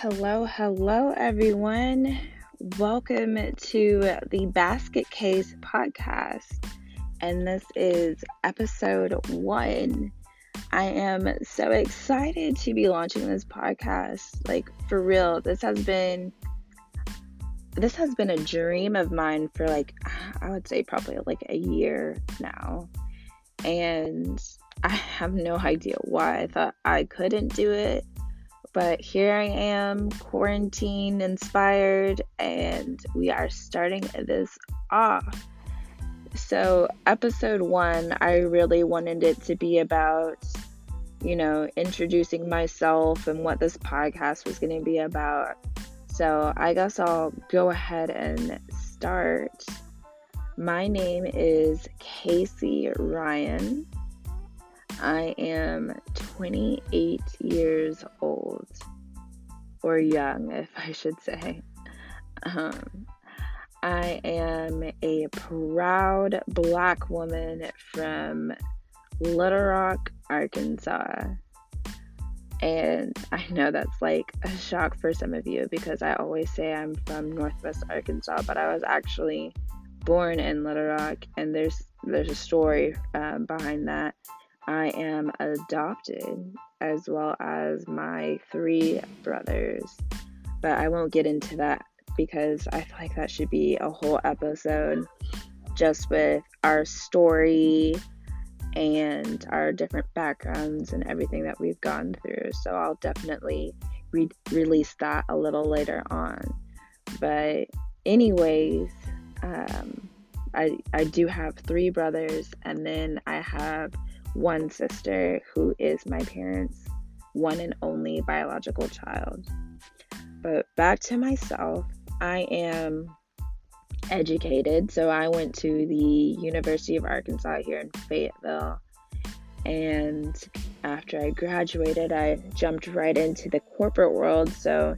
Hello, hello, everyone. Welcome to the Basket Case podcast. And this is episode one. I am so excited to be launching this podcast. Like, for real, this has been. This has been a dream of mine for like, I would say probably like a year now. And I have no idea why I thought I couldn't do it but here I am, quarantine inspired, and we are starting this off. So, episode one, I really wanted it to be about, you know, introducing myself and what this podcast was going to be about. So, I guess I'll go ahead and start. My name is Casey Ryan. I am 28 years old, or young, if I should say. Um, I am a proud black woman from Little Rock, Arkansas. And I know that's like a shock for some of you because I always say I'm from Northwest Arkansas, but I was actually born in Little Rock, and there's there's a story um, behind that. I am adopted as well as my three brothers. But I won't get into that because I feel like that should be a whole episode just with our story and our different backgrounds and everything that we've gone through. So I'll definitely re- release that a little later on. But, anyways, um, I, I do have three brothers, and then I have one sister who is my parents' one and only biological child. But back to myself, I am educated. So I went to the University of Arkansas here in Fayetteville. And after I graduated, I jumped right into the corporate world. So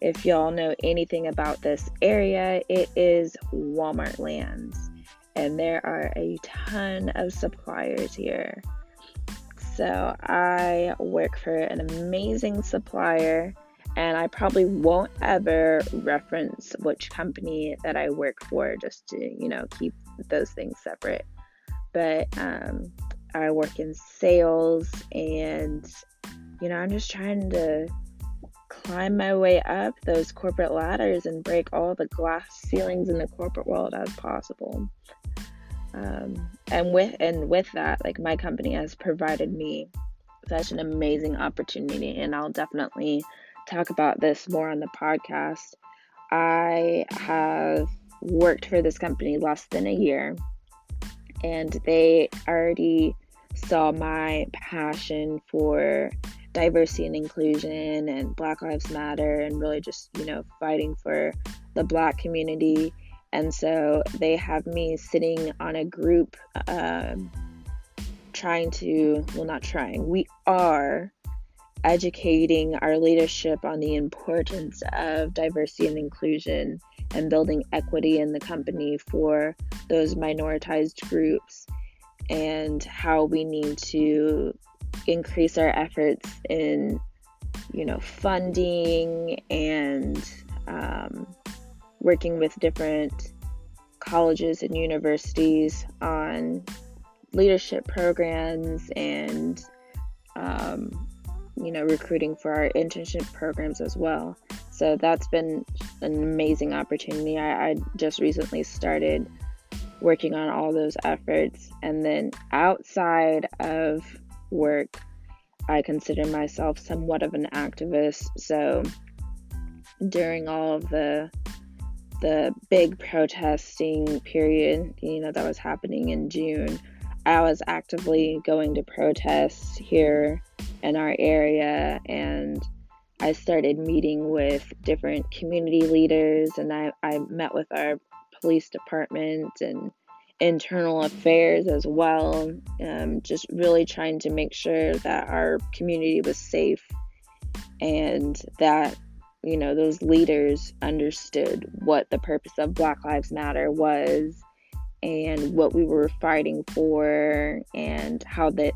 if y'all know anything about this area, it is Walmart lands and there are a ton of suppliers here. So I work for an amazing supplier, and I probably won't ever reference which company that I work for just to, you know, keep those things separate. But um, I work in sales, and, you know, I'm just trying to climb my way up those corporate ladders and break all the glass ceilings in the corporate world as possible. Um, and with and with that, like my company has provided me such an amazing opportunity, and I'll definitely talk about this more on the podcast. I have worked for this company less than a year, and they already saw my passion for diversity and inclusion and Black Lives Matter and really just, you know, fighting for the Black community and so they have me sitting on a group um, trying to, well, not trying, we are educating our leadership on the importance of diversity and inclusion and building equity in the company for those minoritized groups and how we need to increase our efforts in you know funding and um, working with different colleges and universities on leadership programs and um, you know recruiting for our internship programs as well. So that's been an amazing opportunity. I, I just recently started working on all those efforts. And then outside of work i consider myself somewhat of an activist. So during all of the the big protesting period, you know, that was happening in June, I was actively going to protest here in our area and I started meeting with different community leaders and I, I met with our police department and internal affairs as well. Um, just really trying to make sure that our community was safe and that you know, those leaders understood what the purpose of Black Lives Matter was and what we were fighting for and how that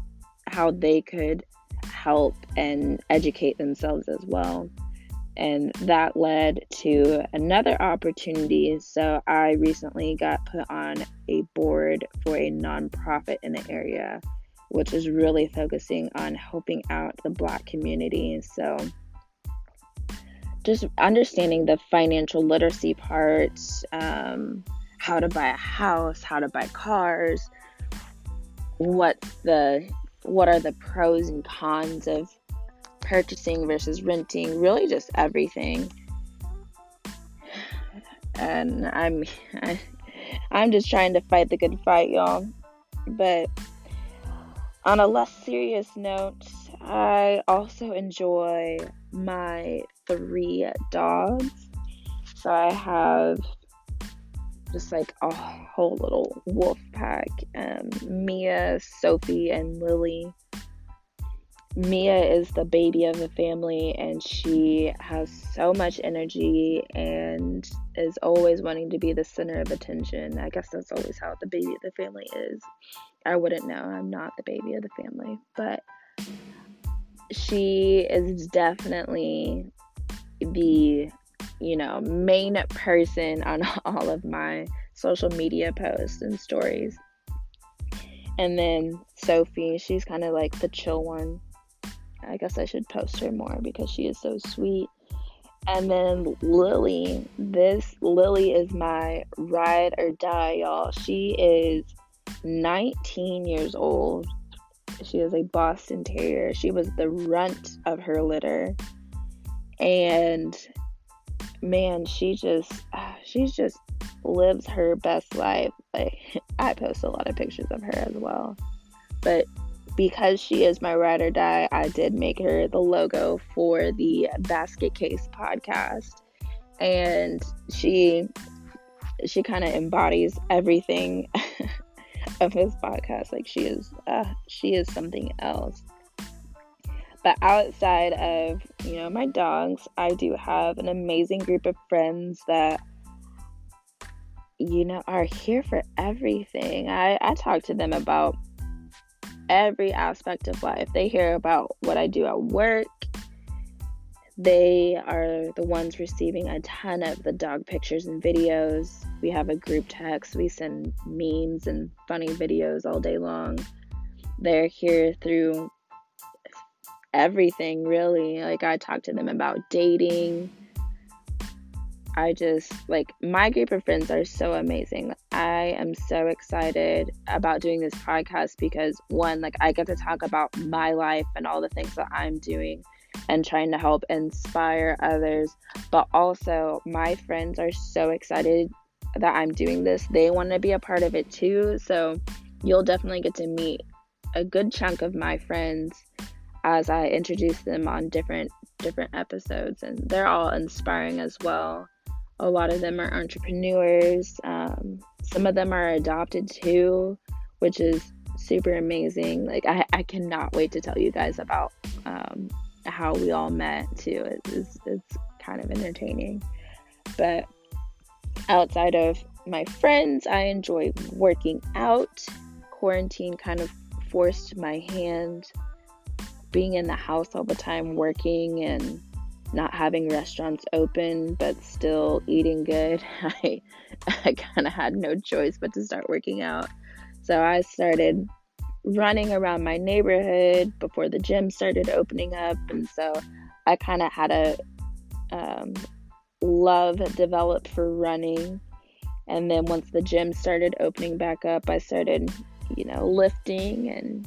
how they could help and educate themselves as well. and that led to another opportunity. So I recently got put on a board for a nonprofit in the area, which is really focusing on helping out the Black community. So just understanding the financial literacy parts, um, how to buy a house, how to buy cars, what the what are the pros and cons of purchasing versus renting, really just everything. And I'm I, I'm just trying to fight the good fight, y'all. But on a less serious note, I also enjoy my three dogs. So I have just like a whole little wolf pack um, Mia, Sophie, and Lily. Mia is the baby of the family and she has so much energy and is always wanting to be the center of attention. I guess that's always how the baby of the family is. I wouldn't know. I'm not the baby of the family, but she is definitely the you know main person on all of my social media posts and stories. And then sophie she's kind of like the chill one. I guess i should post her more because she is so sweet. And then lily this lily is my ride or die y'all. She is 19 years old she is a Boston Terrier. She was the runt of her litter. And man, she just ah, she just lives her best life. Like I post a lot of pictures of her as well. But because she is my ride or die, I did make her the logo for the Basket Case podcast. And she she kind of embodies everything of his podcast. Like she is, uh, she is something else. But outside of you know my dogs, I do have an amazing group of friends that you know are here for everything. I I talk to them about every aspect of life. They hear about what I do at work. They are the ones receiving a ton of the dog pictures and videos. We have a group text. We send memes and funny videos all day long. They're here through everything, really. Like, I talk to them about dating. I just, like, my group of friends are so amazing. I am so excited about doing this podcast because, one, like, I get to talk about my life and all the things that I'm doing and trying to help inspire others. But also, my friends are so excited that I'm doing this. They want to be a part of it too. So, you'll definitely get to meet a good chunk of my friends as I introduce them on different different episodes and they're all inspiring as well. A lot of them are entrepreneurs. Um, some of them are adopted too, which is super amazing. Like I, I cannot wait to tell you guys about um, how we all met too. It's, it's kind of entertaining. But outside of my friends, I enjoy working out. Quarantine kind of forced my hand being in the house all the time working and not having restaurants open but still eating good. I I kind of had no choice but to start working out. So I started running around my neighborhood before the gym started opening up. And so I kind of had a um, love develop for running. And then once the gym started opening back up, I started, you know, lifting and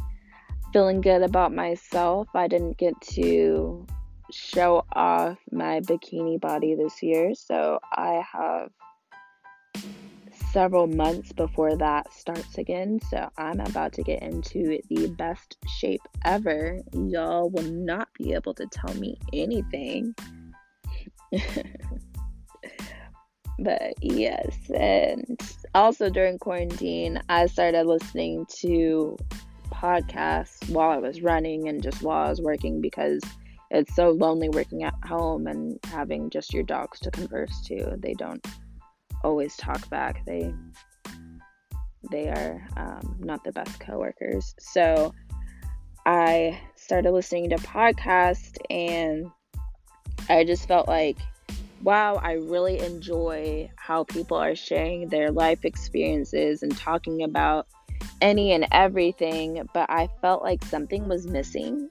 feeling good about myself. I didn't get to show off my bikini body this year, so I have several months before that starts again. So I'm about to get into the best shape ever. Y'all will not be able to tell me anything. but yes, and also during quarantine, I started listening to podcasts while I was running and just while I was working because it's so lonely working at home and having just your dogs to converse to. They don't always talk back. They they are um, not the best coworkers. So I started listening to podcasts and I just felt like, wow, I really enjoy how people are sharing their life experiences and talking about any and everything, but I felt like something was missing.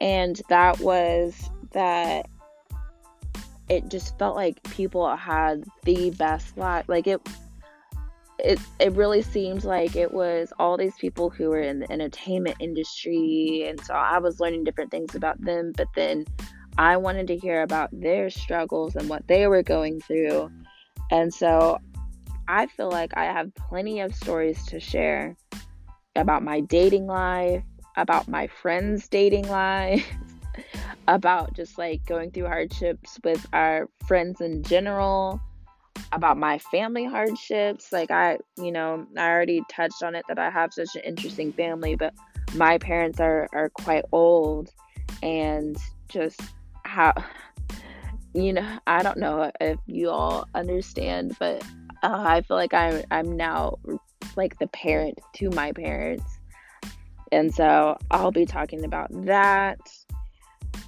And that was that it just felt like people had the best life. Like it it it really seemed like it was all these people who were in the entertainment industry and so I was learning different things about them, but then I wanted to hear about their struggles and what they were going through. And so I feel like I have plenty of stories to share about my dating life, about my friends' dating life, about just like going through hardships with our friends in general, about my family hardships. Like, I, you know, I already touched on it that I have such an interesting family, but my parents are, are quite old and just how, you know, I don't know if you all understand, but uh, I feel like I'm, I'm now like the parent to my parents. And so I'll be talking about that.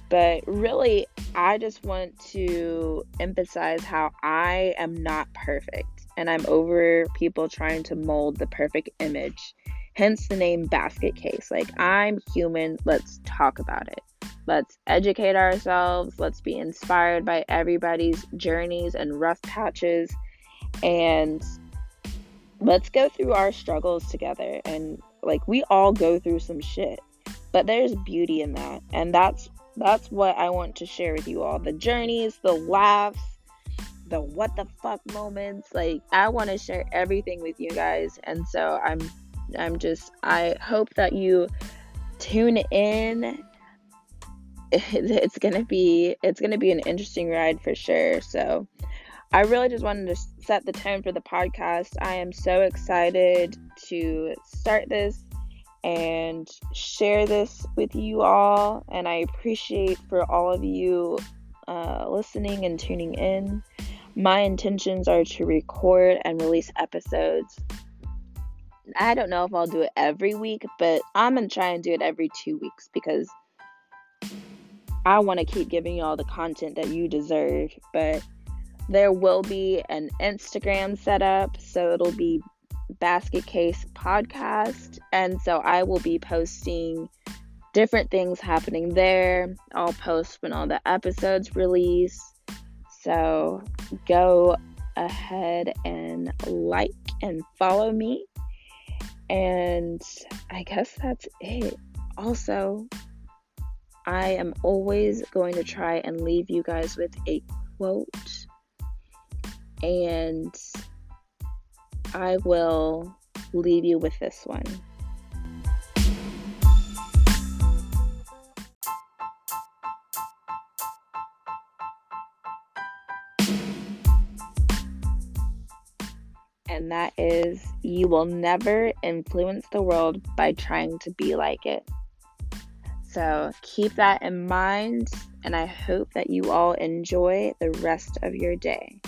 But really, I just want to emphasize how I am not perfect and I'm over people trying to mold the perfect image. Hence the name basket case. Like, I'm human. Let's talk about it. Let's educate ourselves. Let's be inspired by everybody's journeys and rough patches. And let's go through our struggles together and like we all go through some shit but there's beauty in that and that's that's what i want to share with you all. The journeys the laughs the what the fuck moments. Like i want to share everything with you guys. And so i'm i'm just i hope that you tune in. It's gonna be it's gonna be an interesting ride for sure. So I really just wanted to set the tone for the podcast. I am so excited to start this and share this with you all. And I appreciate for all of you uh, listening and tuning in. My intentions are to record and release episodes. I don't know if I'll do it every week, but I'm going to try and do it every two weeks because I want to keep giving you all the content that you deserve. But there will be an Instagram set up, so it'll be Basket Case Podcast. And so I will be posting different things happening there. I'll post when all the episodes release. So go ahead and like and follow me. And I guess that's it. Also, I am always going to try and leave you guys with a quote and I will leave you with this one. And that is, you will never influence the world by trying to be like it. So keep that in mind, and I hope that you all enjoy the rest of your day.